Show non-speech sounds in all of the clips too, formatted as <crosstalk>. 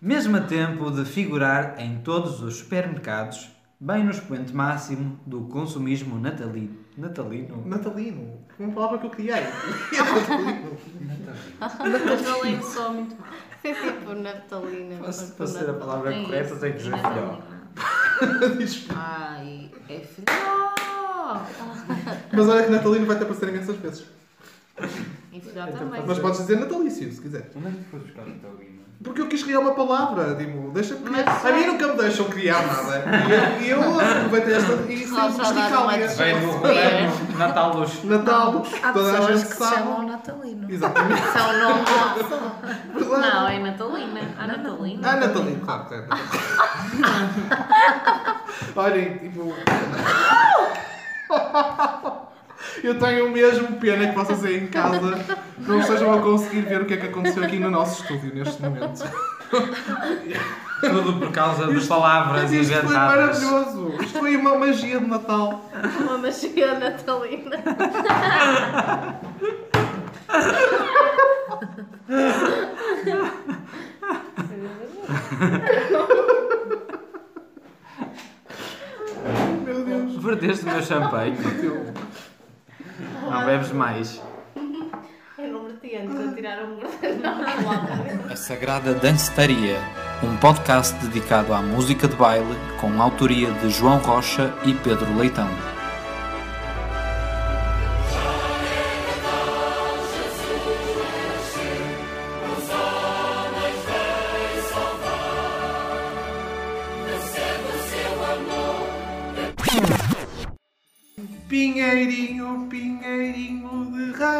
mesmo a tempo de figurar em todos os supermercados, bem no expoente máximo do consumismo natali... natalino. Natalino. Foi uma palavra que eu criei. <laughs> Natalino. Natalino só muito mal. É tipo natalina. Para, tipo para ser a palavra É correta, tem que dizer Natalino. filhó. Ai, é filhó. Mas olha que Natalino vai ter para ser imensas vezes. E filhó Então, também. Mas podes dizer natalício, se quiser. Onde é que foi buscar natalino? Porque eu quis criar uma palavra, tipo, deixa criar. Mas A mim é. nunca me deixam criar nada. E eu, eu aproveitei esta e dá uma esticá-la. Vem do É. Natal dos. Natal, Há toda a pessoas gente que se sabe. chamam natalino. Exatamente. São nome <laughs> da pessoa. Verdade. Não, é Natalina. A Natalina. Ah, Natalino, claro. que é Natalino. <laughs> Olhem, tipo. Eu tenho mesmo pena que vocês aí em casa não estejam a conseguir ver o que é que aconteceu aqui no nosso estúdio neste momento. Tudo por causa de palavras Isto foi inventadas. maravilhoso. Isto foi uma magia de Natal. Uma magia natalina. Meu Deus. Verteste o meu champanhe. Não bebes mais. Verti antes de tirar um. A Sagrada Dancetaria, um podcast dedicado à música de baile com autoria de João Rocha e Pedro Leitão.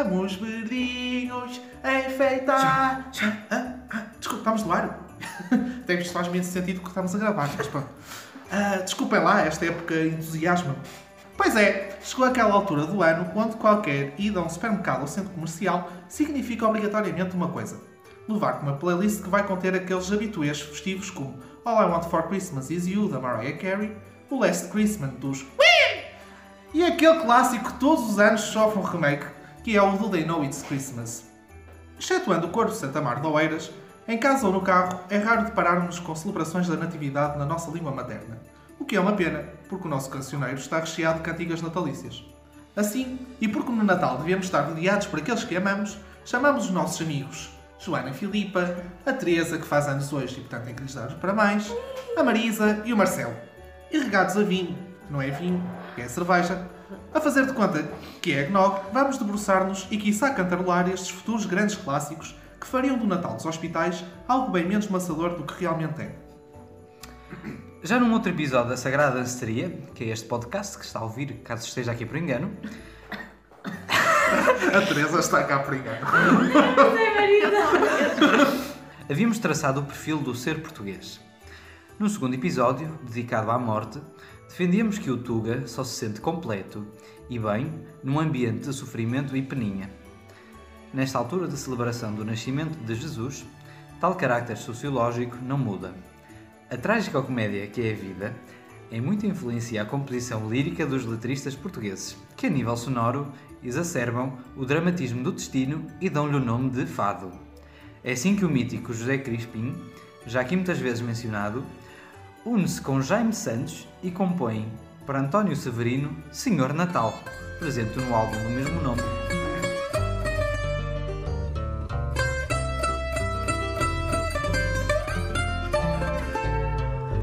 Ramos verdinhos, enfeitar. <laughs> Ah, ah, desculpa, estamos no ar? Até isto faz menos sentido que estamos a gravar, mas pronto. Ah, desculpem lá, esta época entusiasma. Pois é, chegou aquela altura do ano onde qualquer ida a um supermercado ou centro comercial significa obrigatoriamente uma coisa. Levar-te uma playlist que vai conter aqueles habituês festivos como All I Want For Christmas Is You, da Mariah Carey, o Last Christmas dos e aquele clássico que todos os anos sofre um remake, que é o do They Know It's Christmas. Excetuando o coro de Santa Mar de Oeiras, em casa ou no carro, é raro depararmos com celebrações da Natividade na nossa língua materna. O que é uma pena, porque o nosso cancioneiro está recheado de cantigas natalícias. Assim, e porque no Natal devemos estar rodeados por aqueles que amamos, chamamos os nossos amigos Joana e Filipa, a Teresa, que faz anos hoje e portanto tem que lhes dar os parabéns, a Marisa e o Marcelo. E regados a vinho, que não é vinho, que é cerveja, a fazer de conta que é eggnog, vamos debruçar-nos e quiçá cantarolar estes futuros grandes clássicos que fariam do Natal dos hospitais algo bem menos maçador do que realmente é. Já num outro episódio da Sagrada Dancetaria, que é este podcast que está a ouvir, caso esteja aqui por engano, <laughs> A Teresa está cá por engano. <laughs> havíamos traçado o perfil do ser português. No segundo episódio, dedicado à morte, defendíamos que o Tuga só se sente completo e bem num ambiente de sofrimento e peninha. Nesta altura de celebração do nascimento de Jesus, tal carácter sociológico não muda. A trágica comédia que é a vida em muito influencia a composição lírica dos letristas portugueses, que a nível sonoro exacerbam o dramatismo do destino e dão-lhe o nome de fado. É assim que o mítico José Crispim, já aqui muitas vezes mencionado, une-se com Jaime Santos e compõe para António Severino Senhor Natal, presente no álbum do mesmo nome.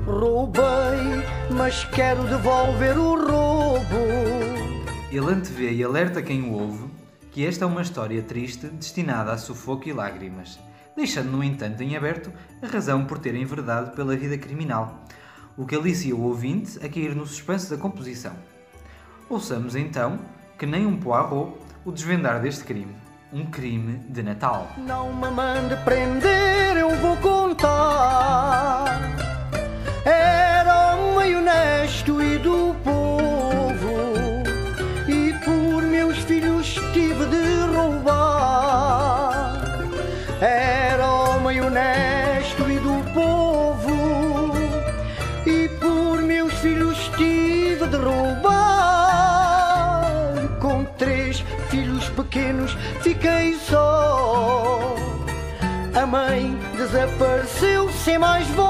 Roubei, mas quero devolver o roubo. Ele antevê e alerta quem o ouve que esta é uma história triste destinada a sufoco e lágrimas, deixando, no entanto, em aberto a razão por ter enverdado pela vida criminal, o que alicia o ouvinte a cair no suspense da composição. Ouçamos então, que nem um Poirot, o desvendar deste crime. Um crime de Natal. Não me mande prender, eu vou contar. Desapareceu sem mais voltar.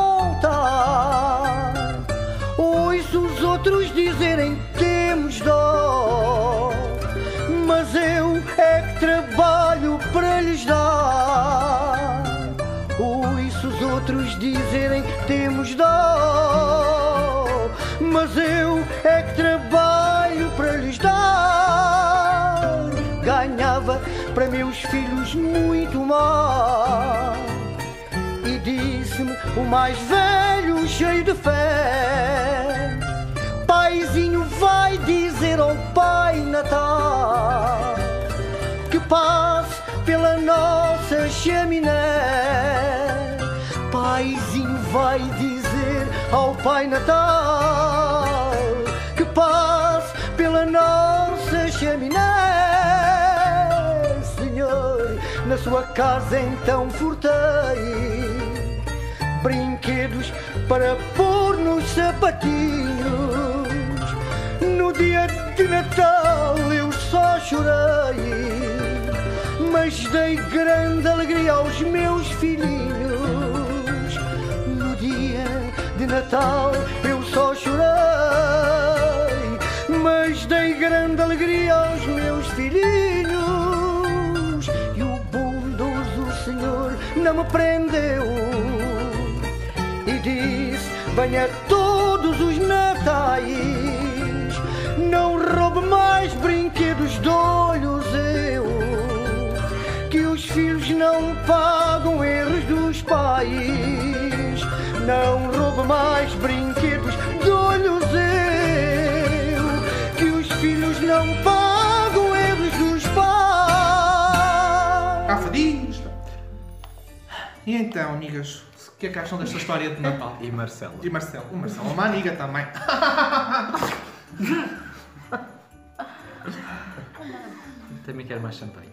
O mais velho, cheio de fé: Paizinho, vai dizer ao Pai Natal que passe pela nossa chaminé. Paizinho, vai dizer ao Pai Natal que passe pela nossa chaminé. Senhor, na sua casa então furtei brinquedos para pôr nos sapatinhos. No dia de Natal eu só chorei, mas dei grande alegria aos meus filhinhos. No dia de Natal eu só chorei, mas dei grande alegria aos meus filhinhos. E o bondoso Senhor não me prendeu disse: Venha todos os natais, não roube mais brinquedos de olhos eu, que os filhos não pagam erros dos pais, não roube mais brinquedos de olhos eu, que os filhos não pagam erros dos pais. Cafadista. E então, amigas, que é que acham desta história de Natal? E Marcelo? E Marcelo? O Marcelo é uma amiga também. <laughs> Também quero mais champanhe.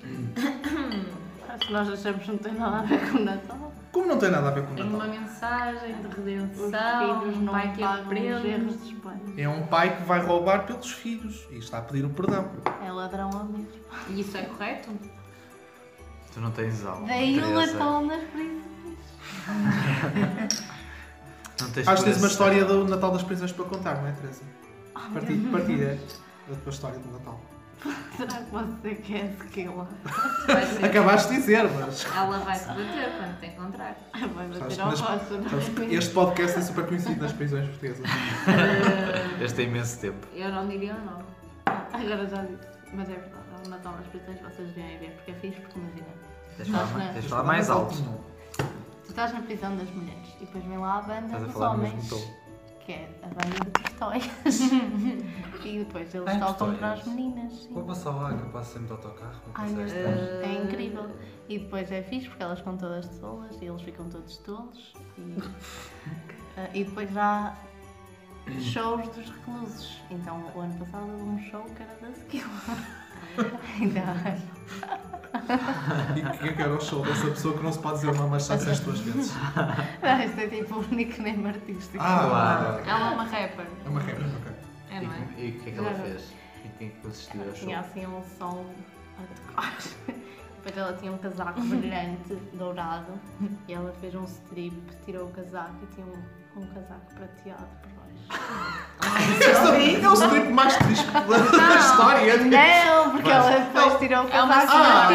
Acho que nós achamos que não tem nada a ver com o Natal. Como não tem nada a ver com o Tem uma Natal? mensagem de Os redenção, filhos um não pai que pagam os aprende. erros dos pais. É um pai que vai roubar pelos filhos e está a pedir o perdão. É ladrão a mesmo. E isso é correto? Tu não tens alma. Daí o Teresa. Natal nas prisões. Não tens Acho que tens uma história do Natal das prisões para contar, não é, Teresa? Partilha, partilha da tua história do Natal. Será que você quer ser- Acabaste de dizer, mas. Ela vai se bater quando te encontrar. Vai bater ao rosto, sabes é? Este podcast é super conhecido nas prisões portuguesas. Este é imenso tempo. Eu não diria o nome. Agora já disse. Mas é verdade, é o Natal nas prisões, vocês vêm ver, porque é fixe, porque imagina. Tens de falar, Nós, mais- né? tens de falar mais alto. Estás na prisão das mulheres e depois vem lá a banda Estás a dos falar mesmo homens, tom. que é a banda de pistoias. <laughs> e depois eles pistoias. para as meninas. sim. Vou passar lá que eu passo sempre de autocarro. Ai meu Deus, é incrível. E depois é fixe porque elas ficam todas tolas e eles ficam todos tolos. E, Ah, <laughs> e depois há shows dos reclusos. Então o ano passado houve um show que era da Skill. Então, E quem é que era o show dessa pessoa que não se pode dizer o nome às duas vezes? não, isto é tipo um nickname artístico. Ah, Ela é uma rapper. é uma regra, ok. É, não é? E, o que é que ela fez? E quem é que assistiu ao show? tinha assim um som a tocar. Depois ela tinha um casaco <laughs> brilhante, dourado, e ela fez um strip, tirou o casaco e tinha um, um casaco prateado é o strip mais triste da da história. Não, porque Mas- ela depois tirou o É casaco Ah,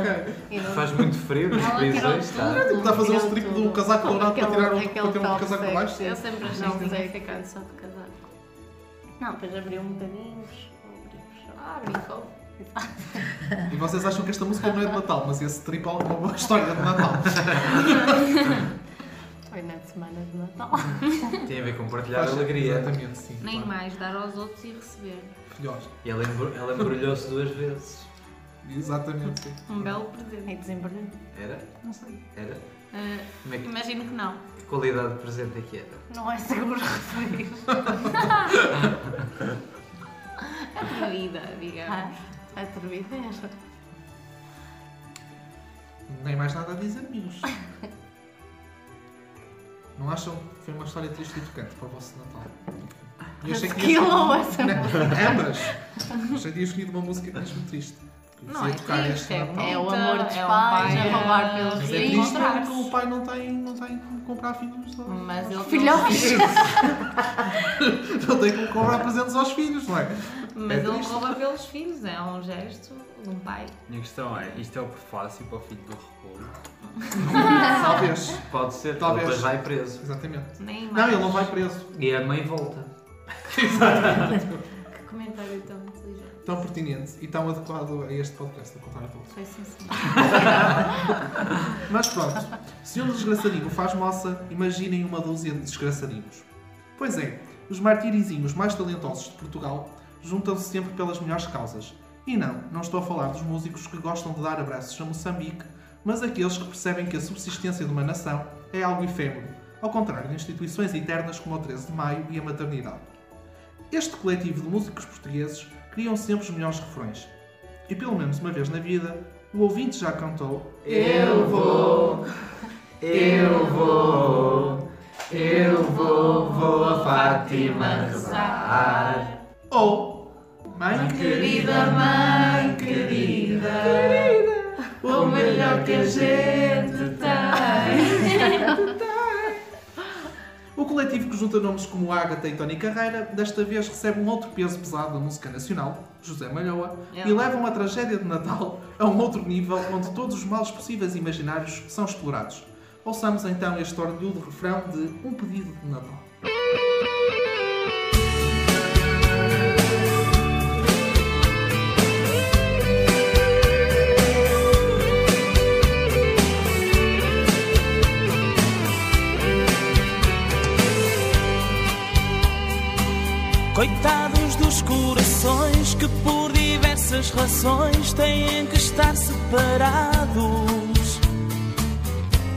ok. E não- Faz muito frio tirou prisões, está? tudo. Está a fazer um strip um casaco dourado para tirar um, para ter um casaco por baixo? sexy. Eu sempre achei Não que tinha ficar ficado só de casaco. Não, depois abriu um bocadinho. Ah, brincou. E vocês acham que esta música não é de Natal, mas esse strip é uma boa história de Natal. <laughs> Foi na semana de Natal. <laughs> Tem a ver com partilhar Faz- alegria. Exatamente, sim. Nem claro. mais dar aos outros e receber. Filhós. E ela, ela embrulhou-se duas vezes. Exatamente, sim. Um belo presente. E desembrulhou. Era? Não sei. Era? Como é que, imagino que não. que qualidade de presente é que era? Não é seguro referir. <laughs> <laughs> Atrevida, digamos. Ah, atrevidez. Nem mais nada a dizer, amigos. Não acham que foi uma história triste e tocante para o vosso Natal? E eu achei que tinha Não, Ambas! Achei que tinha escolhido uma música mesmo triste. filhos. Não é tocar triste, este é Natal. É o amor dos É um pais, pai a roubar pelos Mas é filhos. triste porque o pai não tem, não tem como comprar filhos aos Mas ele Filhotes. <laughs> Não tem como comprar presentes aos filhos, não é? Mas É ele triste. rouba pelos filhos, é um gesto de um pai. Minha questão é, isto é o prefácio para o filho do repolho. <laughs> Talvez. Pode ser, Talvez. depois vai preso. Exatamente. Nem Não, mais. ele não vai preso. E a mãe volta. <laughs> Que comentário tão inteligente. Tão pertinente e tão adequado a este podcast, a contar a todos. Foi sim, sim. <laughs> Mas pronto, se um desgraçadinho faz moça, imaginem uma dúzia de desgraçadinhos. Pois é, os martirizinhos mais talentosos de Portugal juntam-se sempre pelas melhores causas. E não, não estou a falar dos músicos que gostam de dar abraços a Moçambique, mas aqueles que percebem que a subsistência de uma nação é algo efêmero, ao contrário de instituições eternas como o 13 de Maio e a maternidade. Este coletivo de músicos portugueses criam sempre os melhores refrões. E pelo menos uma vez na vida, o ouvinte já cantou Eu vou, eu vou, eu vou, vou a Fátima rezar. ou Mãe Querida mãe, querida, o melhor que a gente tem. O coletivo que junta nomes como Ágata e Tony Carreira, desta vez recebe um outro peso pesado da música nacional, José Malhoa, Yeah. e levam a tragédia de Natal a um outro nível onde todos os males possíveis e imaginários são explorados. Ouçamos então este orgulho refrão de Um Pedido de Natal. Coitados dos corações que por diversas razões têm que estar separados.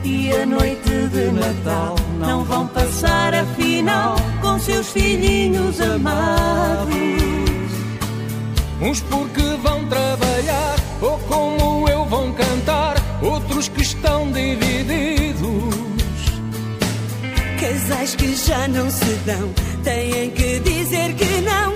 E a noite de Natal não vão passar afinal com seus filhinhos amados. Uns porque vão trabalhar, ou como eu vão cantar, outros que estão divididos. Casais que já não se dão têm que dizer que não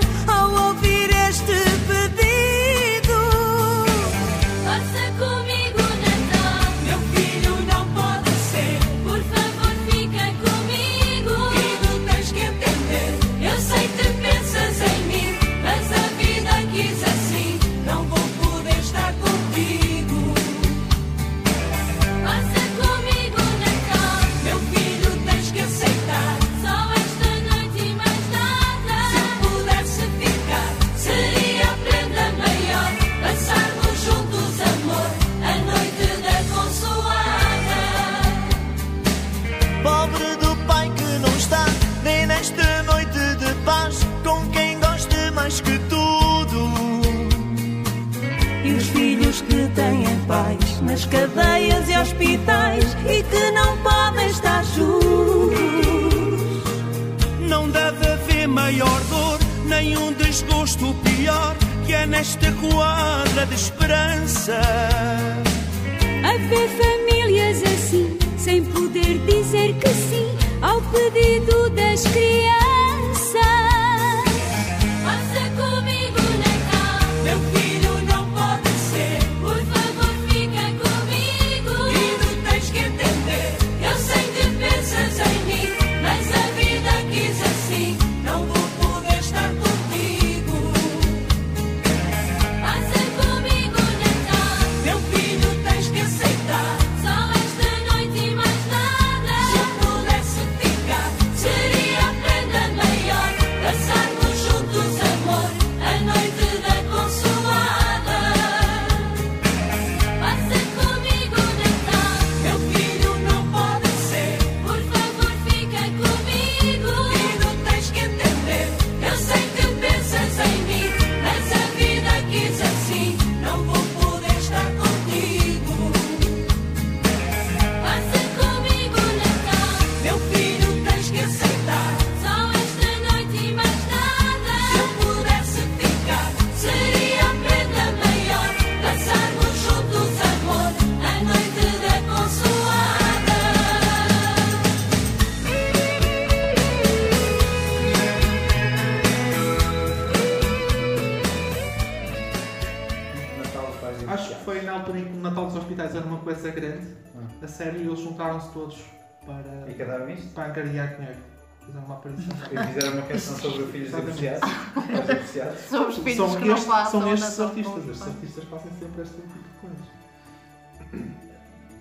todos para, E cadaram isto? para angariar dinheiro. Fizeram uma aparição. E fizeram uma canção sobre filhos divorciados. Os divorciados. São os filhos São que não estes, passam são estes artistas. Estes artistas fazem sempre este tipo de coisas.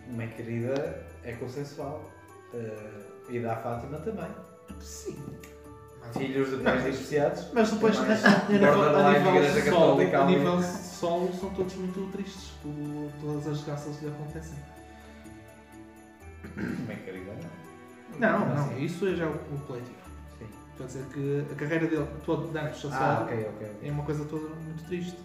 Minha querida é consensual. Eh, e da Fátima também. Sim. Filhos de pais divorciados. Mas depois, a, mais a, a nível, a borderline nível Igreja solo, Católica a nível solo, são todos muito tristes por todas as graças que lhe acontecem. Minha querida não. Não, Como não, assim? isso já é o, o coletivo. Sim. Estou a dizer que a carreira dele, todo de anos Ah, associado, ok, ok. ok. é uma coisa toda muito triste.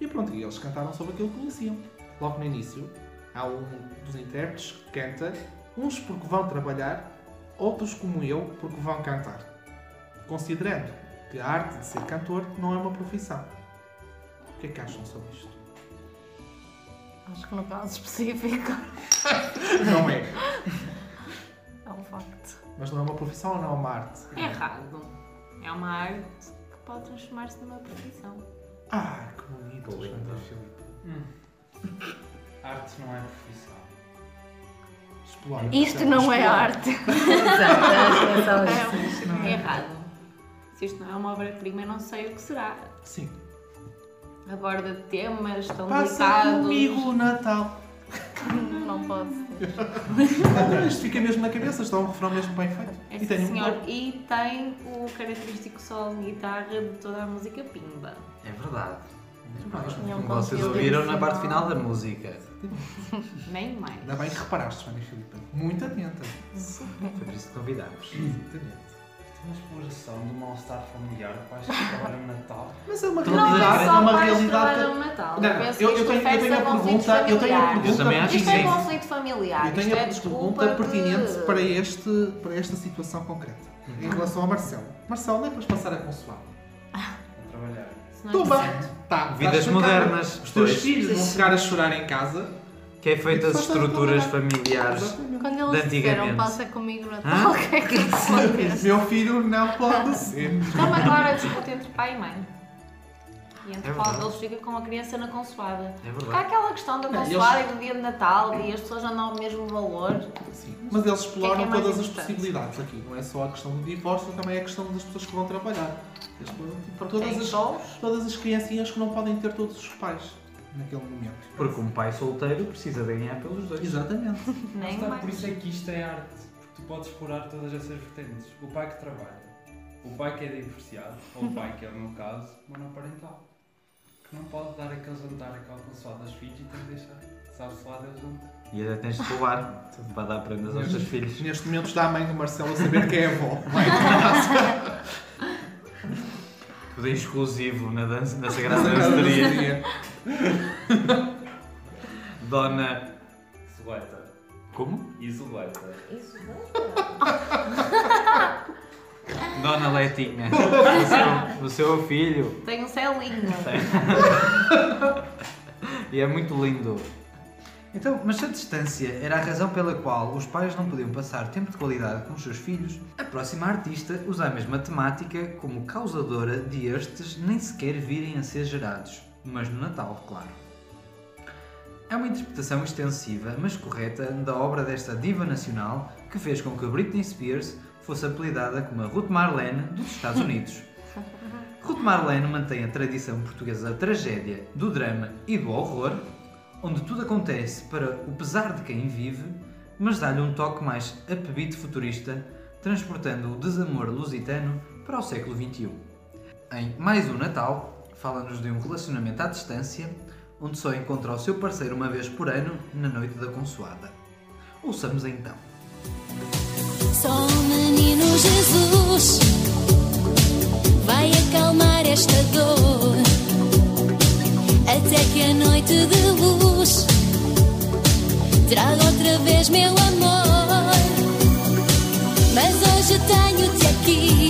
E pronto, e eles cantaram sobre aquilo que conheciam. Logo no início, há um dos intérpretes que canta, uns porque vão trabalhar, outros como eu porque vão cantar. Considerando que a arte de ser cantor não é uma profissão. O que é que acham sobre isto? Acho que no caso específico <laughs> Não é. é um facto. Mas não é uma profissão ou não é uma arte? É errado. É uma arte que pode transformar-se numa profissão. Ah, que bonito, Bonito. Joana Filipe. Arte não é profissão. Explora. Isto não é Explora. arte. <laughs> Exato, é não É errado. Se isto não é uma obra-prima, eu não sei o que será. Sim. Aborda temas tão Passa delicados. comigo o Natal. <laughs> Não pode ser. Ah, Isto fica mesmo na cabeça, está um refrão mesmo bem feito. É e sim, tem um senhor. corpo. E tem o característico solo de guitarra de toda a música Pimba. É verdade. Um Como vocês ouviram na parte final da música. <laughs> Nem mais. Ainda bem que reparaste, Joana Filipe. Muito atenta. Foi por isso que convidámos. Exatamente. Uma exploração do mal-estar familiar de pais que trabalham no Natal. <laughs> Mas é uma Não Não realidade, é só uma realidade. no Natal. Não, eu penso eu- eu tenho- eu tenho a a pergunta- eu tenho a. Eu também acho Isto que é sim. conflito familiar. Eu tenho Isto é a pergunta pertinente de- para, este, para esta situação concreta. Em relação ao Marcelo. Marcelo, nem depois passar a consoada. A trabalhar. É Tá, Vidas tá explicado. modernas, Os teus filhos vão chegar a chorar em casa. Que é feito as estruturas familiares. Quando eles disseram passa comigo no Hã? Natal, o que é que respondeste? Meu filho não pode ser. Então agora disputa entre pai e mãe. E entre É qual verdade. deles fica com a criança na consoada. É Porque há verdade. aquela questão da Não, consoada e do dia de Natal e as pessoas não dão o mesmo valor. Sim, mas eles exploram que é que é mais todas as possibilidades aqui. Não é só a questão do divórcio, também é a questão das pessoas que vão trabalhar. Eles exploram todas, as, todas as criancinhas que não podem ter todos os pais naquele momento. Porque um pai solteiro precisa de ganhar pelos dois. Exatamente. Nem Está, mais. por isso é que isto é arte. Porque tu podes explorar todas essas vertentes. O pai que trabalha, o pai que é divorciado, ou o pai que é o meu caso, monoparental. Que não pode dar aquele jantar, aquela consoada aos filhos e tem que deixar. Sabe-se lá Deus onde. E ainda tens de roubar para dar prendas aos teus filhos. Neste momento está a mãe do Marcelo a saber que é avó. Vai <laughs> Tudo é exclusivo na, dança, na. Sagrada Danceteria. <laughs> Dona. Isoleta. Como? Isoleta. Isso, Dona Letinha. <laughs> O seu, o seu filho. Tem um celinho. <laughs> E é muito lindo. Então, mas se a distância era a razão pela qual os pais não podiam passar tempo de qualidade com os seus filhos, a próxima artista usa a mesma temática como causadora de estes nem sequer virem a ser gerados, mas no Natal, claro. É uma interpretação extensiva, mas correta, da obra desta diva nacional que fez com que Britney Spears fosse apelidada como a Ruth Marlene dos Estados Unidos. <laughs> Ruth Marlene mantém a tradição portuguesa da tragédia, do drama e do horror, onde tudo acontece para o pesar de quem vive, mas dá-lhe um toque mais apebite futurista, transportando o desamor lusitano para o século XXI. Em Mais um Natal, fala-nos de um relacionamento à distância, onde só encontra o seu parceiro uma vez por ano na noite da consoada. Ouçamos então. Só o menino Jesus vai acalmar esta dor. Até que a noite de luz traga outra vez meu amor. Mas hoje tenho-te aqui,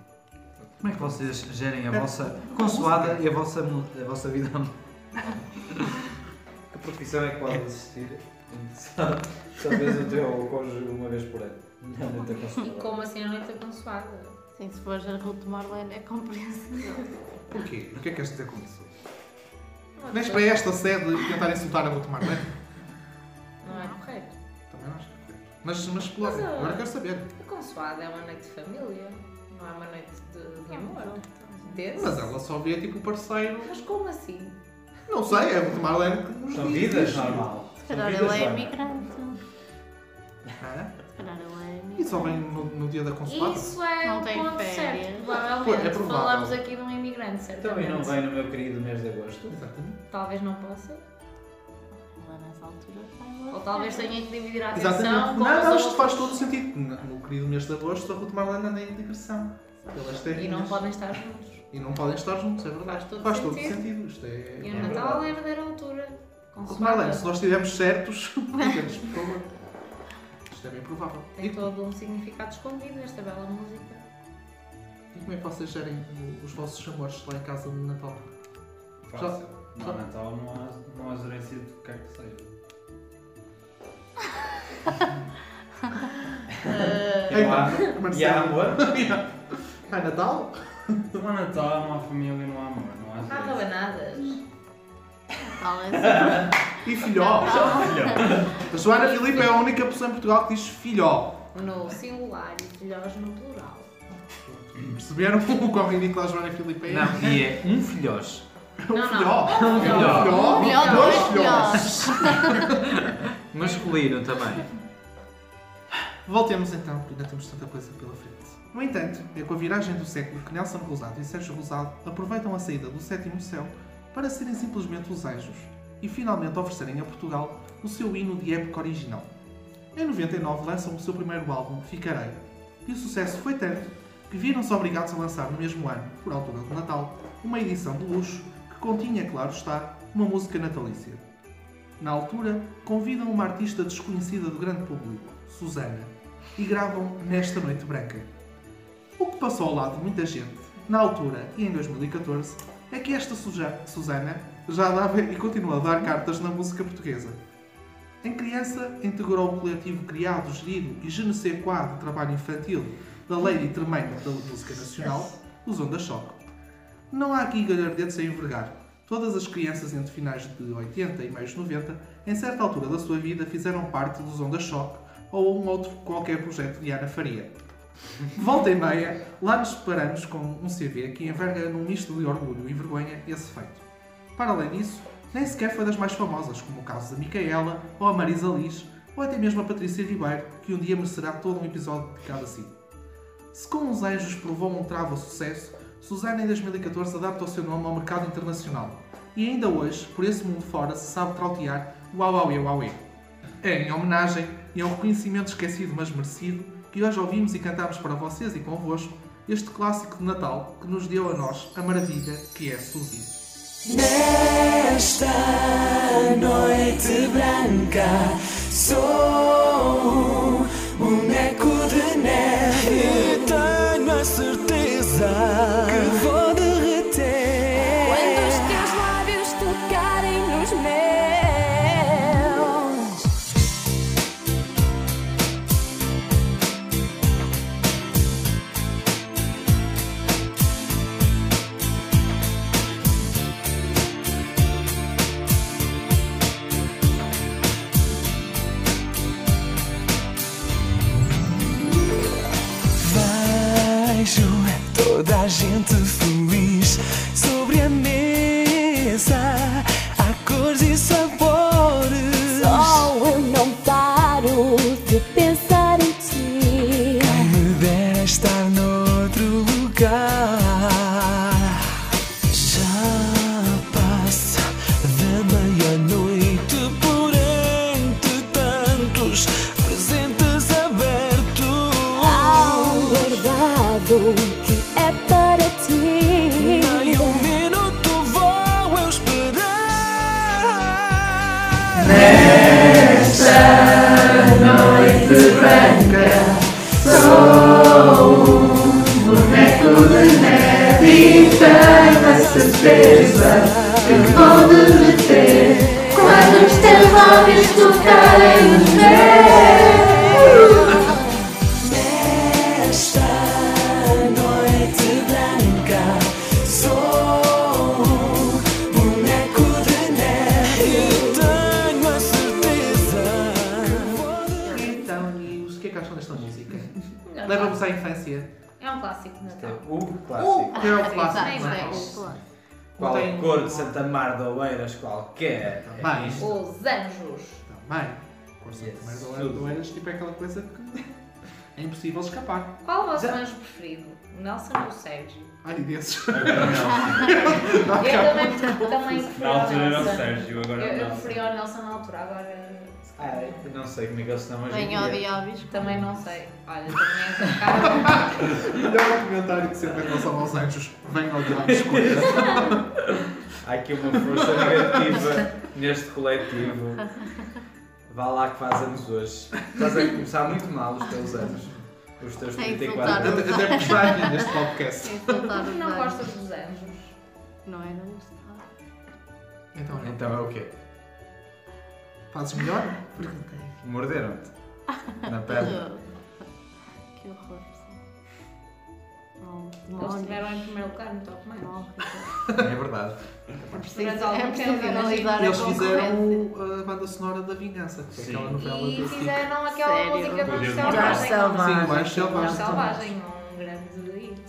Como é que vocês gerem a vossa consoada e a vossa, a vossa vida? <laughs> Que profissão é que pode existir? Só, só vês o teu cônjuge uma vez por ano. Não, não tem E consoada. como assim a noite consoada? Sim, se fores a Ruth Marlene é compreensível. Porquê? O que é que queres dizer com isso? Vens é, para esta sede tentar insultar a Ruth Marlene? não é correto. Também não acho que é. Mas, mas explora. Mas, ah, Agora quero saber. A consoada é uma noite de família, não é uma noite de, de amor. Desse? Mas ela só vê tipo o parceiro. Mas como assim? Não sei, é a Ruth Marlene que nos São diz vidas normal. Se calhar ele é imigrante. Hã? Se calhar ele é E imigrante. só vem no, no dia da consoada? Isso é Não o tem ponto férias. certo. Provavelmente. Pois, é provável. Falamos aqui de um imigrante, certamente. Também não vem no meu querido mês de agosto. Exatamente. Talvez não possa. Lá nessa altura vai Ou talvez tenha que dividir a atenção Exatamente. com Não, os não, isto outros. faz todo o sentido. No no querido mês de agosto, a Ruth Marlene anda em digressão. Pelas E não podem estar juntos. E não podem estar juntos, é verdade. Faz todo todo sentido. sentido. Isto é. E é o verdade. Natal é a verdadeira altura. Marlene, se nós estivermos certos, <laughs> digamos, por favor. Isto é bem provável. E, Tem todo um significado escondido esta bela música. e como é que vocês gerem os vossos amores lá em casa no Natal? Fácil. No Natal não há, não há gerência do que quer que seja. Uh, E Então, E há Marcelo. amor? <laughs> <laughs> Ah, <laughs> Natal? Não há Natal, não há família, não há amor, não há há rabanadas. Tal é. <laughs> E filhó. A Joana Filipe é a única pessoa em Portugal que diz filhó. No singular e filhós no plural. Perceberam <laughs> o quão ridículo a Joana Filipe é? Não, e é um filhós. Um Não, não. filhó. Um Um filhó. filhó. Melhor Dois dois filhós. filhós. Masculino também. Voltemos então, porque ainda temos tanta coisa pela frente. No entanto, é com a viragem do século que Nelson Rosado e Sérgio Rosado aproveitam a saída do sétimo céu para serem simplesmente os anjos e finalmente oferecerem a Portugal o seu hino de época original. Em 99 lançam o seu primeiro álbum, Ficarei, e o sucesso foi tanto que viram-se obrigados a lançar no mesmo ano, por altura do Natal, uma edição de luxo que continha, claro está, uma música natalícia. Na altura, convidam uma artista desconhecida do grande público, Susana, e gravam Nesta Noite Branca. O que passou ao lado de muita gente, na altura e em 2014, é que esta Susana já dava e continua a dar cartas na música portuguesa. Em criança, integrou o coletivo criado, gerido e quoi de trabalho infantil da Lady Tremenda da Música Nacional, os Onda Choque. Não há aqui galhardetes a envergar. Todas as crianças entre finais de 80 e meios de 90, em certa altura da sua vida, fizeram parte dos Onda Choque ou um outro qualquer projeto de Ana Faria. Volta e meia, lá nos separamos com um CV que enverga num misto de orgulho e vergonha esse feito. Para além disso, nem sequer foi das mais famosas, como o caso da Micaela, ou a Marisa Liz, ou até mesmo a Patrícia Ribeiro, que um dia merecerá todo um episódio dedicado a si. Se com os Anjos provou um travo a sucesso, Susana em 2014 adapta o seu nome ao mercado internacional. E ainda hoje, por esse mundo fora, se sabe trautear o Auauê Auauê. É em homenagem e a um reconhecimento esquecido mas merecido que hoje ouvimos e cantamos para vocês e convosco este clássico de Natal que nos deu a nós a maravilha que é Suzy. Nesta noite branca sou um boneco de neve e tenho a certeza toda a gente feliz sobre a mesa. Há cores e sabores. Impossível escapar. Qual o vosso Já- anjo preferido? O Nelson ou o Sérgio? Ai, desses. Agora Tá Eu também, também preferi Na altura era o Nelson. Sérgio, agora Eu, é o eu Nelson. preferi ao Nelson na altura, agora eu não sei como é que eles estão hoje em Vem ao dia. diabos. também não sei. Olha, também essa cara. <laughs> Melhor comentário que sempre em relação aos anjos. Vem ao diabo escolha. Há aqui uma força negativa neste coletivo. Vá lá que faz anos hoje. Estás a começar muito mal os teus anos. Os teus É 34 insultar. anos. Até até postar aqui neste podcast. Os Não gostas dos anjos? Não é não gostar. Então, é. Então é o quê? fazes melhor? Morderam-te? Na perna? <laughs> Que horror. Não, Eles estiveram em primeiro lugar no top mais. Não, É verdade. é preciso, é preciso tempo, analisar Eles a fizeram a banda sonora da Vingança, que é Sim. aquela novela E do fizeram aquela Sério? música do Anjo Podia Selvagem. Sim, mais Anjo selvagem. Selvagem, um grande hit.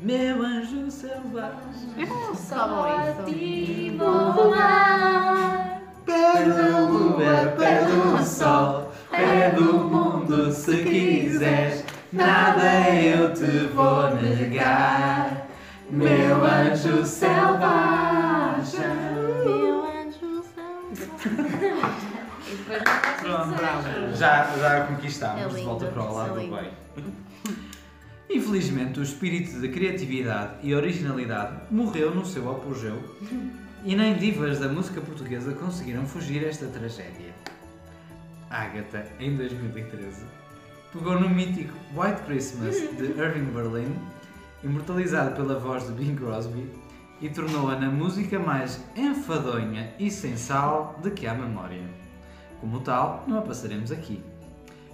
Meu anjo selvagem. Só bom a ti vou voar. Pede a lua, pede o sol, pede o mundo se quiseres. Nada eu te vou negar. Meu anjo selvagem. Meu anjo selvagem. E depois Pronto, dizer. Já, já conquistámos É de volta para o lado é do lindo. bem. Infelizmente, o espírito de criatividade e originalidade morreu no seu apogeu e nem divas da música portuguesa conseguiram fugir a esta tragédia. Agatha, em 2013, pegou no mítico White Christmas de <laughs> Irving Berlin, imortalizado pela voz de Bing Crosby, e tornou-a na música mais enfadonha e sem sal de que há memória. Como tal, não a passaremos aqui.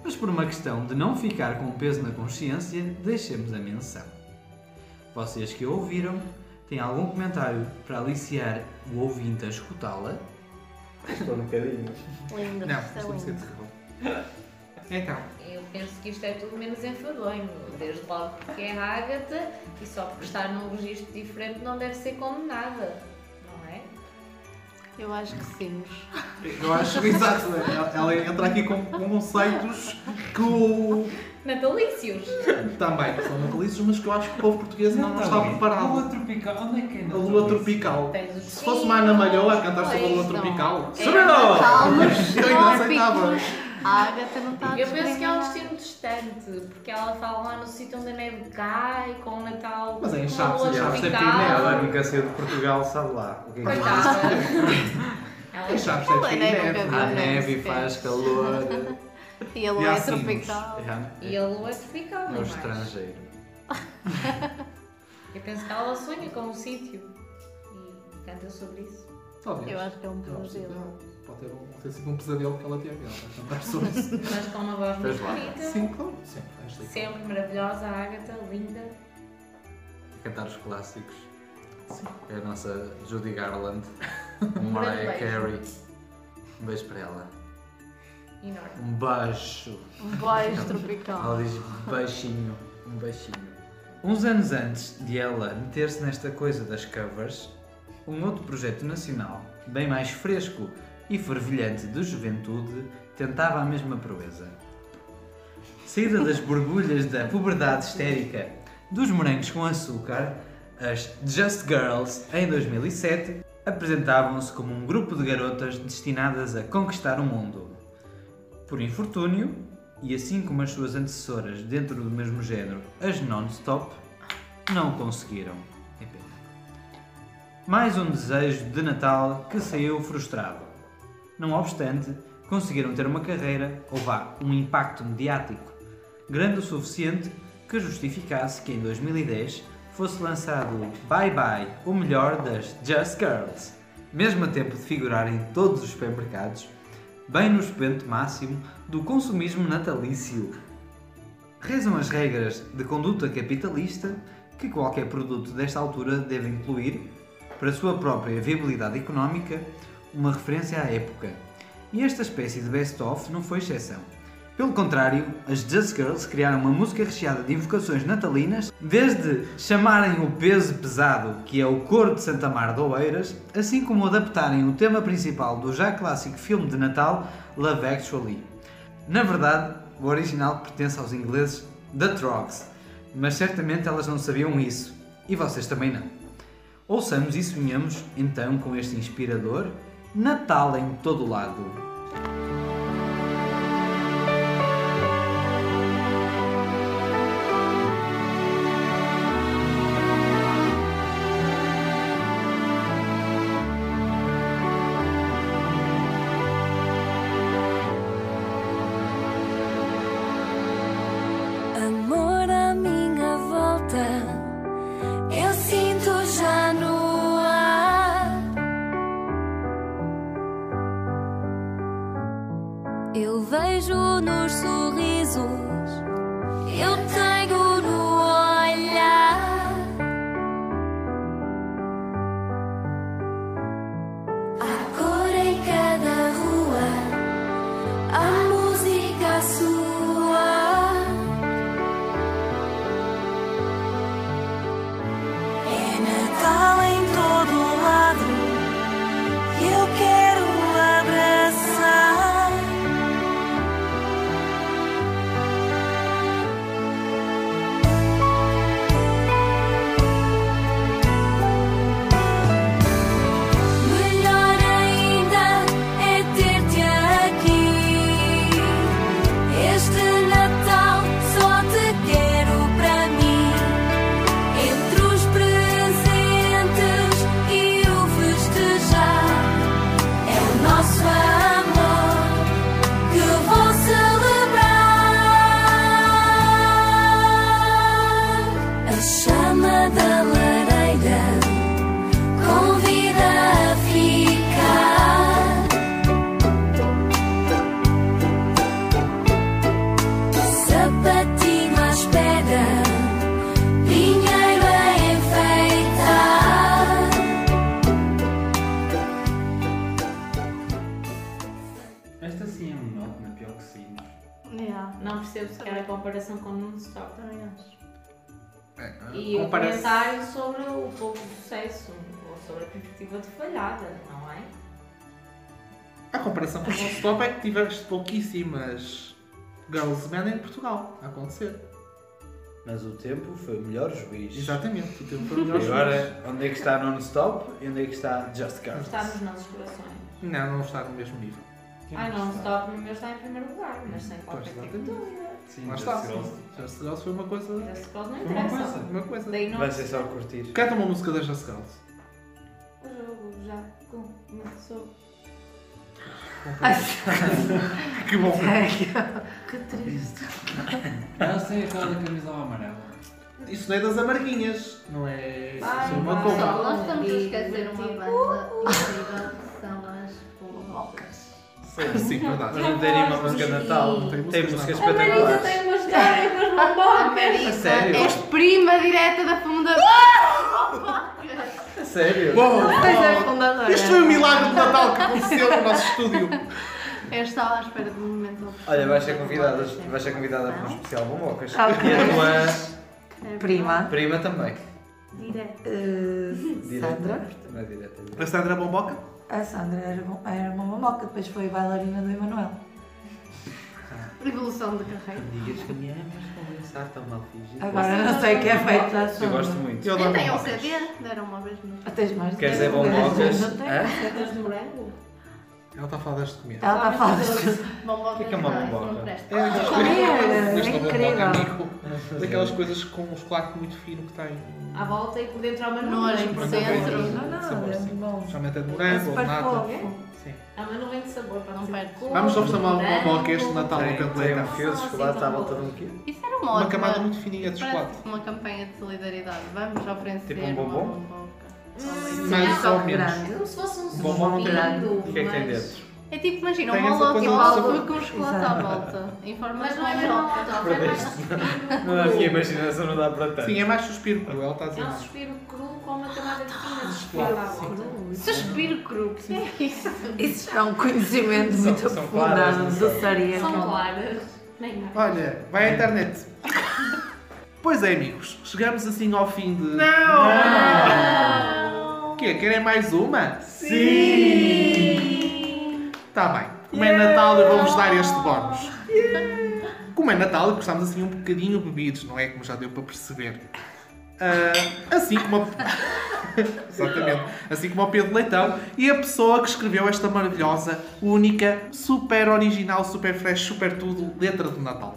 Mas por uma questão de não ficar com peso na consciência, deixemos a menção. Vocês que a ouviram, têm algum comentário para aliciar o ouvinte a escutá-la? Estou um bocadinho. Lindo, Não, é lindo. terrível. <laughs> Então, penso que isto é tudo menos enfadonho. Desde logo porque é Ágata e só por estar num registro diferente não deve ser condenada. Não é? Eu acho que sim. eu acho que exato, ela- ela entra aqui com, conceitos que o. Natalícios! Também são natalícios, mas que eu acho que o povo português não, não está Lua preparado. tropical, onde é que é A lua tropical. Se fosse uma Ana Malhoa a cantar sobre a lua tropical, Calmas, eu ainda aceitava. A Agatha não está a Eu penso que é um destino distante, porque ela fala lá no sítio onde a neve cai, com o Natal. Mas é em com a Chaves, em Chaves tem tropical. neve. Ela nunca saiu de Portugal, sabe lá. O que é que Coitada. <laughs> Ela Em Chaves Ela tem neve. nunca viu Há neve e faz calor. <laughs> E a lua é tropical. E a lua é tropical, É não é estrangeiro. Eu penso que ela sonha com o sítio e canta sobre isso. Talvez. Eu acho que é um. Pode ter, um, ter sido um pesadelo que ela teve. Ela vai cantar sobre isso. <laughs> Mas com uma voz muito bonita. Sim, claro. Sempre. Sempre maravilhosa, a Ágata, linda. Cantar os clássicos. É a nossa Judy Garland. <laughs> Mariah. Carey. Um beijo para ela. Enorme. Um beijo. Um beijo tropical. Ela diz beijinho, um beijinho. Uns anos antes de ela meter-se nesta coisa das covers, um outro projeto nacional, bem mais fresco e fervilhante de juventude, tentava a mesma proeza. Saída das borbulhas da puberdade histérica dos morangos com açúcar, as Just Girls, em 2007, apresentavam-se como um grupo de garotas destinadas a conquistar o mundo. Por infortúnio, e assim como as suas antecessoras dentro do mesmo género, as non-stop, não conseguiram. É pena. Mais um desejo de Natal que saiu frustrado. Não obstante, conseguiram ter uma carreira, ou vá, um impacto mediático, grande o suficiente que justificasse que em 2010 fosse lançado Bye Bye, o melhor das Just Girls, mesmo a tempo de figurar em todos os supermercados, bem no expoente máximo do consumismo natalício. Rezam as regras de conduta capitalista que qualquer produto desta altura deve incluir, para sua própria viabilidade económica, uma referência à época. E esta espécie de best-of não foi exceção. Pelo contrário, as Just Girls criaram uma música recheada de invocações natalinas, desde chamarem o peso pesado, que é o coro de Santa Mar de Oeiras, assim como adaptarem o tema principal do já clássico filme de Natal, Love Actually. Na verdade, o original pertence aos ingleses The Trogs, mas certamente elas não sabiam isso, e vocês também não. Ouçamos e sonhamos então com este inspirador Natal em todo lado. Tiveste pouquíssimas Girls Band em Portugal a acontecer. Mas o tempo foi o melhor juiz. Exatamente, o tempo foi o melhor E juiz. agora, onde é que está non-stop e onde é que está Just Girls? Está nos nossos corações. Não, não está no mesmo nível. Ai, Non-Stop no meu está em primeiro lugar, mas sem qualquer tipo de dúvida. Sim, Lá Just está. Girls. Just Girls foi uma coisa. Just Girls não Foi uma interessa. coisa. Uma coisa. Daí não Vai ser só curtir. Canta uma música das Just Girls. O jogo já começou. Que bom. <laughs> Que triste. Elas têm aquela da camisola amarela. Isso não é das amarguinhas, não é. Isso é uma. Só nós estamos a esquecer uma Divertido. banda incrível que são as Bocas. Sim, verdade. Mas não tem nenhuma música de Natal. Não tem Tem músicas músicas de A Marisa espetaculares. tem uma história com as A bombocas. Marisa sério? é prima direta da fundadora. Sério? Uou, Pois é, fundadora. Este foi o milagre de Natal que aconteceu no nosso estúdio. Eu estava à espera de um momento Olha, vais ser convidada, vais ser convidada para um especial Bombocas. Ok. E a tua Prima. prima também. Direto. eh. Sandra. Não é direta. é direta. A Sandra Bomboca? A Sandra era, bom- era uma mamoca, depois foi bailarina do Emanuel. Evolução de carreira. Digas que me amas, conversar tão mal fingido. Agora não sei o que é feito da Eu gosto muito. Eu Eu tenho um. CD, deram uma vez no. Ah, Tens mais de Queres dizer bombocas? não tenho? De morango? Ela está a falar das de comer. Ela está a falar das Bombocas. O que é que é uma não, bomboca? Não. É, é Esta bomboca, incrível. Daquelas coisas com um chocolate muito fino que tem. À volta e por dentro há uma Nojo nuvem. por dentro. Não, não, é bom. Geralmente é de É morango ou de fofo. Ah, mas não vem de sabor, para não perde. ser Vamos oferecer uma, uma boca este Natal no tem um fio de chocolate à volta de um quilo. Isso era uma Uma camada muito fininha de chocolate. Uma campanha de solidariedade. Vamos oferecer Tipo um bombom? uma boca. Mas só menos. Se fosse um Bombom não tem O que é que tem dentro? É tipo, imagina, Tem um tipo do algo com chocolate à volta. Em forma Mas de não é mesmo boca. molotov, é mais <laughs> Não a imaginação, não dá para tanto. Sim, é mais suspiro cru, ela está a dizer É um suspiro cru com uma camada de fina de à volta. Suspiro cru, que é isso? Isso já é um conhecimento muito são claras, aprofundado não de são? claras. Olha, vai à internet. <laughs> Pois é, amigos, chegamos assim ao fim de. Não! O quê? Querem mais uma? Sim! Tá bem. Como é Natal, eu vou-vos dar este bónus. Como é Natal, gostamos assim um bocadinho bebidos, não é? Como já deu para perceber. Ah, assim como a... <laughs> Exatamente. Assim como o Pedro Leitão e a pessoa que escreveu esta maravilhosa, única, super original, super fresh, super tudo, letra de Natal.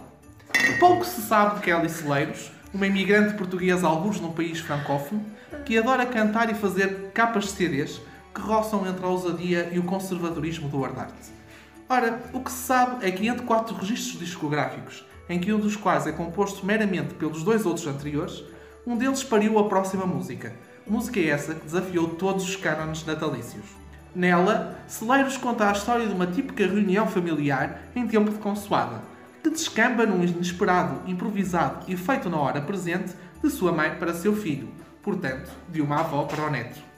Pouco se sabe de Kelly Celeiros, uma imigrante portuguesa alguns num país francófono, que adora cantar e fazer capas de CDs que roçam entre a ousadia e o conservadorismo do hard art. Ora, o que se sabe é que entre quatro registros discográficos, em que um dos quais é composto meramente pelos dois outros anteriores, um deles pariu a próxima música. Música essa que desafiou todos os cânones natalícios. Nela, Celeiros conta a história de uma típica reunião familiar em tempo de consoada, que descamba num inesperado, improvisado e feito na hora presente de sua mãe para seu filho, portanto, de uma avó para o neto.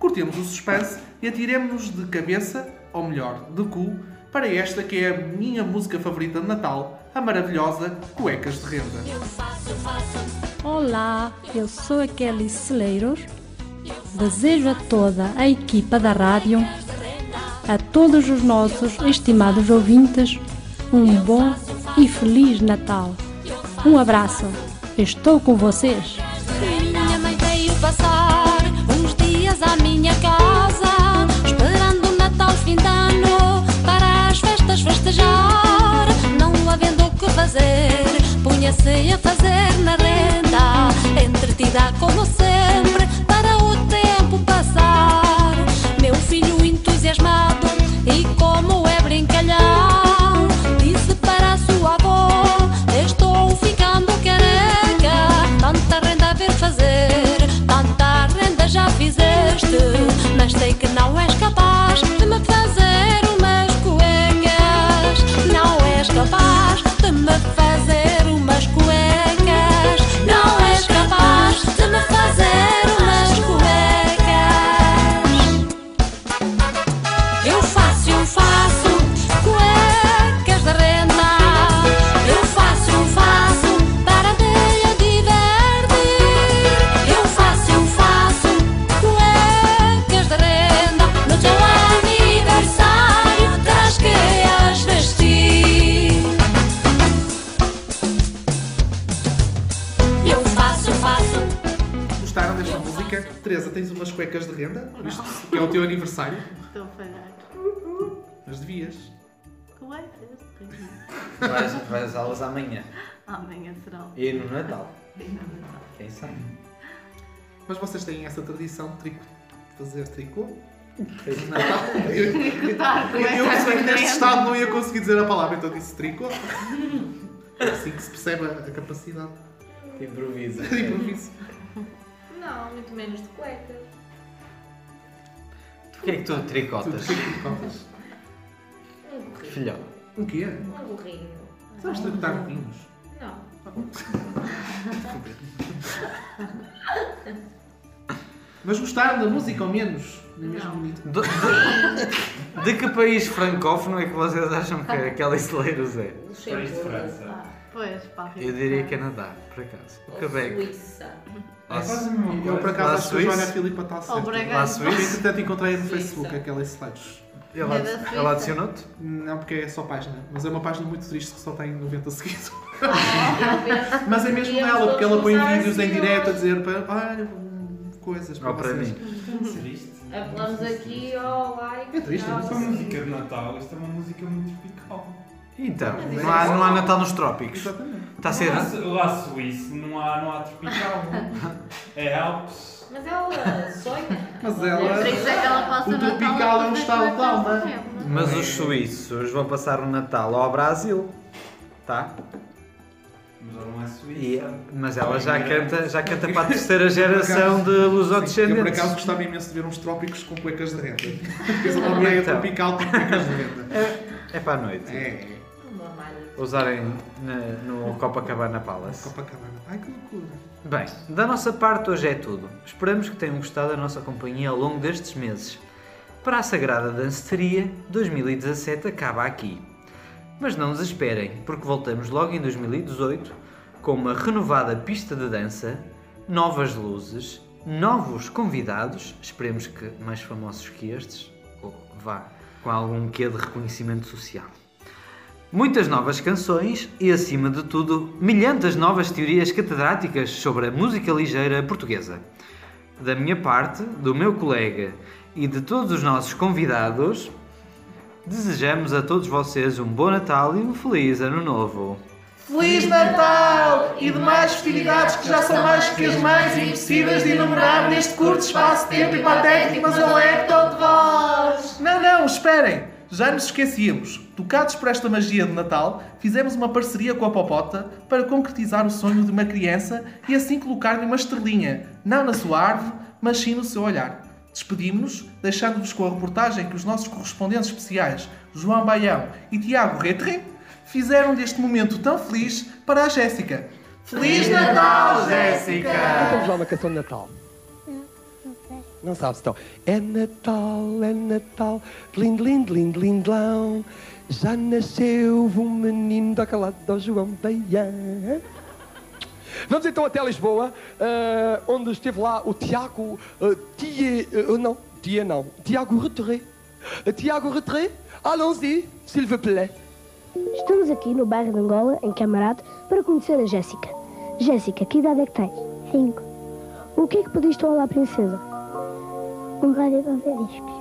Cortemos o suspense e atiremos-nos de cabeça, ou melhor, de cu, para esta que é a minha música favorita de Natal, a maravilhosa Cuecas de Renda. Olá, eu sou a Kelly Celeiros. Desejo a toda a equipa da rádio, a todos os nossos estimados ouvintes, um bom e feliz Natal. Um abraço. Estou com vocês. Minha mãe veio passar punha-se a fazer na renda, entretida como sempre, cuecas de renda? Isto que é o teu aniversário? Estou a falhar. Mas devias. Cuecas. Vais, vais usá-las amanhã. Amanhã serão. E no Natal. E no Natal. Quem sabe? Mas vocês têm essa tradição de fazer tricô? <laughs> Eu, eu, eu pensei que neste estado não ia conseguir dizer a palavra, então disse tricô. É assim que se percebe a, a capacidade Improvisa. <laughs> de improviso. Não, muito menos de cuecas. O que é que tu tricotas? tricotas. Um gorrinho. Filhão. O quê? Um gorrinho. Sabes tricotar gorrinhos? Não. <laughs> Mas gostaram da música ao menos? Não é mesmo bonito? De, de- de que país francófono é que vocês acham que aquela Celeiros é? País de França. Ah, pois, pá. Eu diria Canadá, por acaso. O Quebec. Suíça. É quase a mesma Eu por Lá acaso acho que a? Joana Filipa está certa. Lá Suíça? Entretanto encontrei no Suíça. Facebook aquela slides. Ela, ela adicionou-te? Não, porque é só página. Mas é uma página muito triste que só tem 90 seguidores. <laughs> Talvez Mas é mesmo dela, porque ela põe vídeos em assim direto a dizer para. Olha, coisas para para mim? Ser isto? Apelamos aqui ao like. É triste, é uma música de Natal, isto é uma música muito tropical. Então, não há, não há Natal nos trópicos. Exatamente. Está a ser. Lá, lá Suíço não há, não há tropical. <laughs> É Alpes. Mas ela sonha. Mas Ela Por isso é que ela nosso o Natal tropical é um é estado de alma. Mas os suíços vão passar o Natal ao Brasil, tá? Mas ela não é suíça. E- mas ela já canta, já canta para a terceira geração de Sim, Eu por lusodescendentes. acaso gostava imenso de ver uns trópicos com cuecas de renda. Fez uma meia Então. tropical com cuecas de renda. É, é para a noite. É, malha. Usarem na- no Copacabana Palace. Copacabana. Ai que loucura. Bem, da nossa parte hoje é tudo. Esperamos que tenham gostado da nossa companhia ao longo destes meses. Para a Sagrada Danceteria, 2017 acaba aqui. Mas não desesperem, porque voltamos logo em 2018 com uma renovada pista de dança, novas luzes, novos convidados, esperemos que mais famosos que estes, ou vá, com algum quê de reconhecimento social. Muitas novas canções e, acima de tudo, milhentas novas teorias catedráticas sobre a música ligeira portuguesa. Da minha parte, do meu colega e de todos os nossos convidados, desejamos a todos vocês um bom Natal e um feliz Ano Novo. Feliz Natal e demais festividades que já são mais que as mais impossíveis de enumerar neste curto espaço de tempo hipotético, mas eu é todo de vós. Não, não, esperem. Já nos esquecíamos. Tocados por esta magia de Natal, fizemos uma parceria com a Popota para concretizar o sonho de uma criança e assim colocar-lhe uma estrelinha, não na sua árvore, mas sim no seu olhar. Despedimos-nos, deixando-vos com a reportagem que os nossos correspondentes especiais, João Baião e Tiago Retre, fizeram deste momento tão feliz para a Jéssica. Feliz Natal, Jéssica! Vamos lá uma canção de Natal. Não sabes então. É Natal, é Natal, lindo, lindo, lindo, lindão. Já nasceu um menino daquele lado do João Baião. Vamos então até Lisboa, eh, onde esteve lá o Tiago uh, Tia, eh, não, Tia não, Tiago Retré. Uh, Tiago Retré, allons-y, s'il vous plaît. Estamos aqui no bairro de Angola, em Camarate, para conhecer a Jéssica. Jéssica, que idade é que tens? Cinco. O que é que pediste ao Olá Princesa? Um rádio para ouvir discos.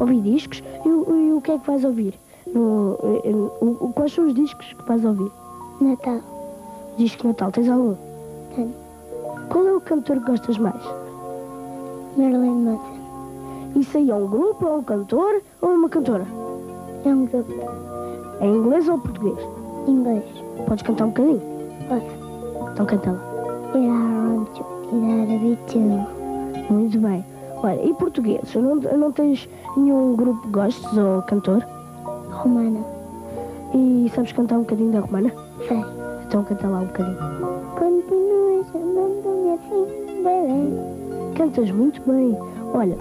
Ouvir discos? E, o- e o que é que vais ouvir? No, eh, eh, o- quais são os discos que vais ouvir? Natal. Disco Natal, tens algum? Tenho. Qual é o cantor que gostas mais? Marilyn Manson. Isso aí é um grupo, ou um cantor, ou uma cantora? É um grupo. É inglês ou português? Inglês. Podes cantar um bocadinho? Posso. Então canta lá. Muito bem. Olha, e português? Não, não tens nenhum grupo que gostes ou cantor? Romana. E sabes cantar um bocadinho da romana? Sei. Então canta lá um bocadinho. Continua chamando-me assim, bebê. Cantas muito bem. Olha.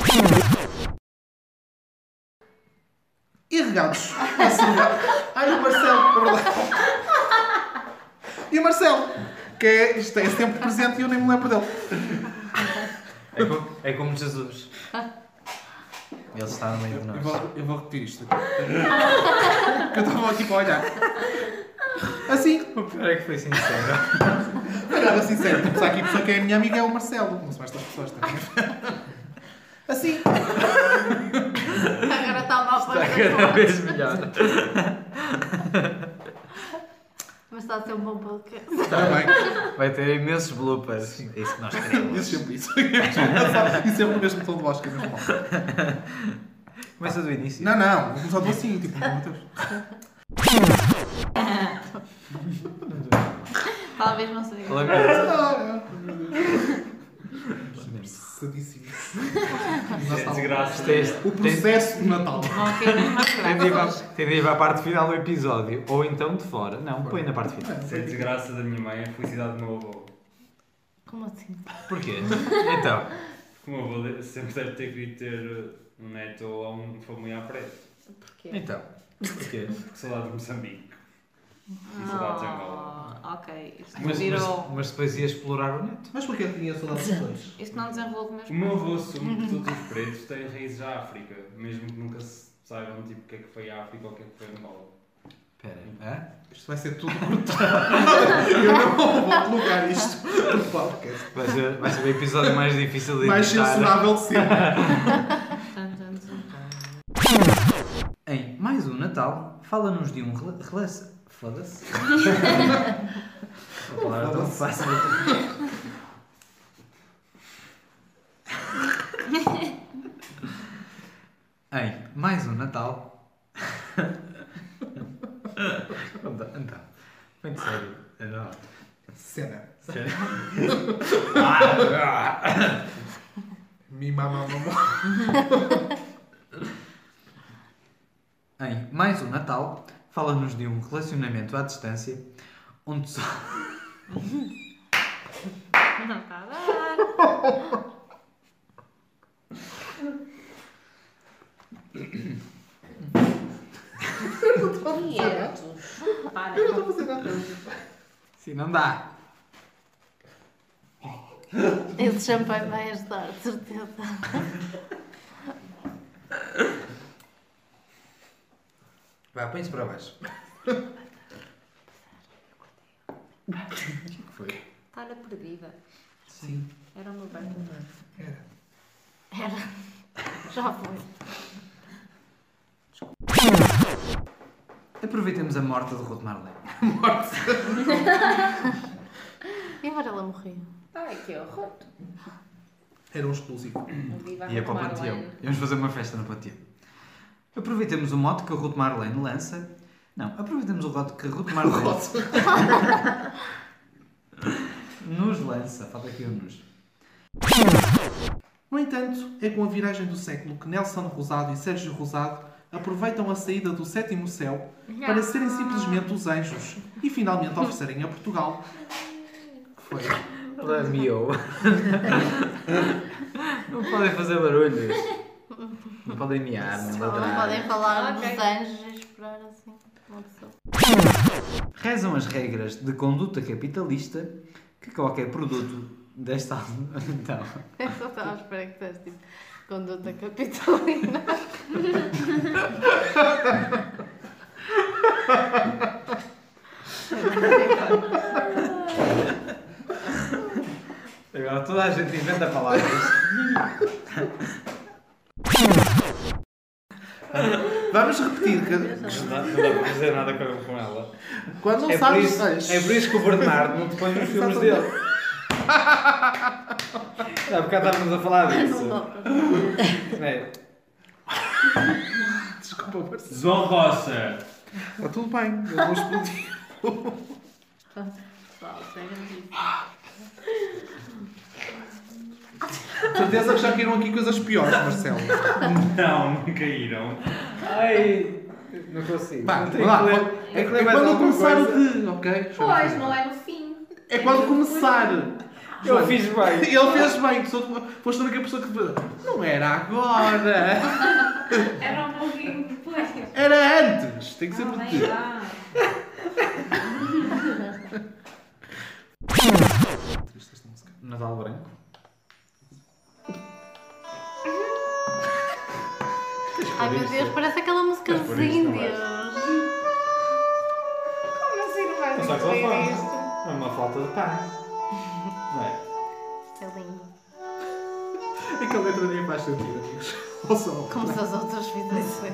E regados. à cerveja. Ai, o Marcelo, é verdade. E o Marcelo, que é, isto é sempre presente e eu nem me lembro dele. É, co- é como Jesus. Ele está no meio de Eu nós. vou, eu vou repetir isto. que eu estava aqui para olhar. Assim. O pior é que foi sincero. Agora, sincero, temos aqui a pessoa que é a minha amiga, é o Marcelo. Não são estas pessoas também. Assim. Agora está mal para Está cada vez melhor. Mas está a ser um bom podcast. Está bem. <laughs> Vai ter imensos bloopers. É isso que nós queremos. Isso sempre isso. E sempre no mesmo tom de voz que é mesmo. Começa do início. Não, não. Vou começar do assim, tipo, meu Deus. Talvez não seja. Engraçadíssimo. É desgraça. O processo de Natal. Tem de, ir para, tem de ir para a parte final do episódio. Ou então de fora. Não, põe na parte final. Se é desgraça da minha mãe, é a felicidade do meu avô. Como assim? Porquê? <laughs> Então. Porque o meu avô sempre deve ter querido ter um neto ou um familiar preto. Porquê? Então. Porquê? Porque saudade de Moçambique. E saudades de Angola. Ah, ok. Isto Mas, mas, virou. mas depois ia explorar o neto. Mas porquê que tinha saudades dos dois? Isto não desenvolve O meu avô assume que todos os <laughs> pretos têm raízes à África, mesmo que nunca se saibam tipo, o que é que foi a África ou o que é que foi Angola. Espera, hã? Isto vai ser tudo cortado. <laughs> Eu não vou colocar isto no podcast. Vai ser, vai ser o episódio mais difícil de Mais editar. censurável de sempre. Em mais um Natal, fala-nos de um rela- relação. Foda-se. <laughs> A palavra tão fácil. <laughs> Em mais um Natal. então, muito sério. Não. Cena. Sério? Mi mamá mamá. Em mais um Natal, fala-nos de um relacionamento à distância onde só. Não está a dar. Quietos. Para. Eu não estou a fazer nada. Sim, não dá. Esse champanhe vai ajudar, de certeza. Vá, põe-se para baixo. O que foi? Para perdida. Sim. Era uma banda. Era. Era. Já foi. Aproveitemos a morte de Ruth Marlene. <laughs> E agora ela morreu. Ai, que horror. Era um exclusivo. Viva E é para o Panteão. Íamos fazer uma festa no Panteão. Aproveitemos o mote que a Ruth Marlene lança. Não, aproveitemos o mote que a Ruth <laughs> Marlene <laughs> nos lança. Falta aqui um nos. No entanto, é com a viragem do século que Nelson Rosado e Sérgio Rosado aproveitam a saída do sétimo céu para serem simplesmente os anjos e finalmente oferecerem a Portugal. Que foi? Ela miou. Não podem fazer barulhos. Não podem miar, nem Não podem falar Ok. dos anjos e esperar assim. Rezam as regras de conduta capitalista que qualquer produto desta. Então. <laughs> Eu só estava à espera que desse tipo conduta capitalina. Agora toda a gente inventa palavras. <laughs> Vamos repetir que Não dá não dá para fazer nada com ela. quando não É sabes isso, é por isso que o Bernardo não te põe nos filmes dele. <laughs> Há bocado estávamos a falar disso. É. Desculpa, Marcelo. João Roça. Está tudo bem, eu vou explodir. Pessoal, sério disso. Certeza que já caíram aqui coisas piores, Marcelo. Não, não caíram. Ai, não consigo. Vá, Não vá, que ler- é, que é quando começar o de. Ok? Pois, não é no fim. É quando começar. Eu fiz bem. <laughs> Ele fez bem, tu foste a única pessoa que Não era agora! <laughs> Era um pouquinho depois. Era antes! Tem que ser Oh por ti. <laughs> Natal Branco. Ai meu Deus, parece aquela música É dos não índios. Como assim não vais É incluir isto? É uma falta de paz. Não é? Isto é lindo. <laughs> Aquela letra nem faz sentido, amigos. <laughs> Ou só. Como se as outras <laughs> fizessem.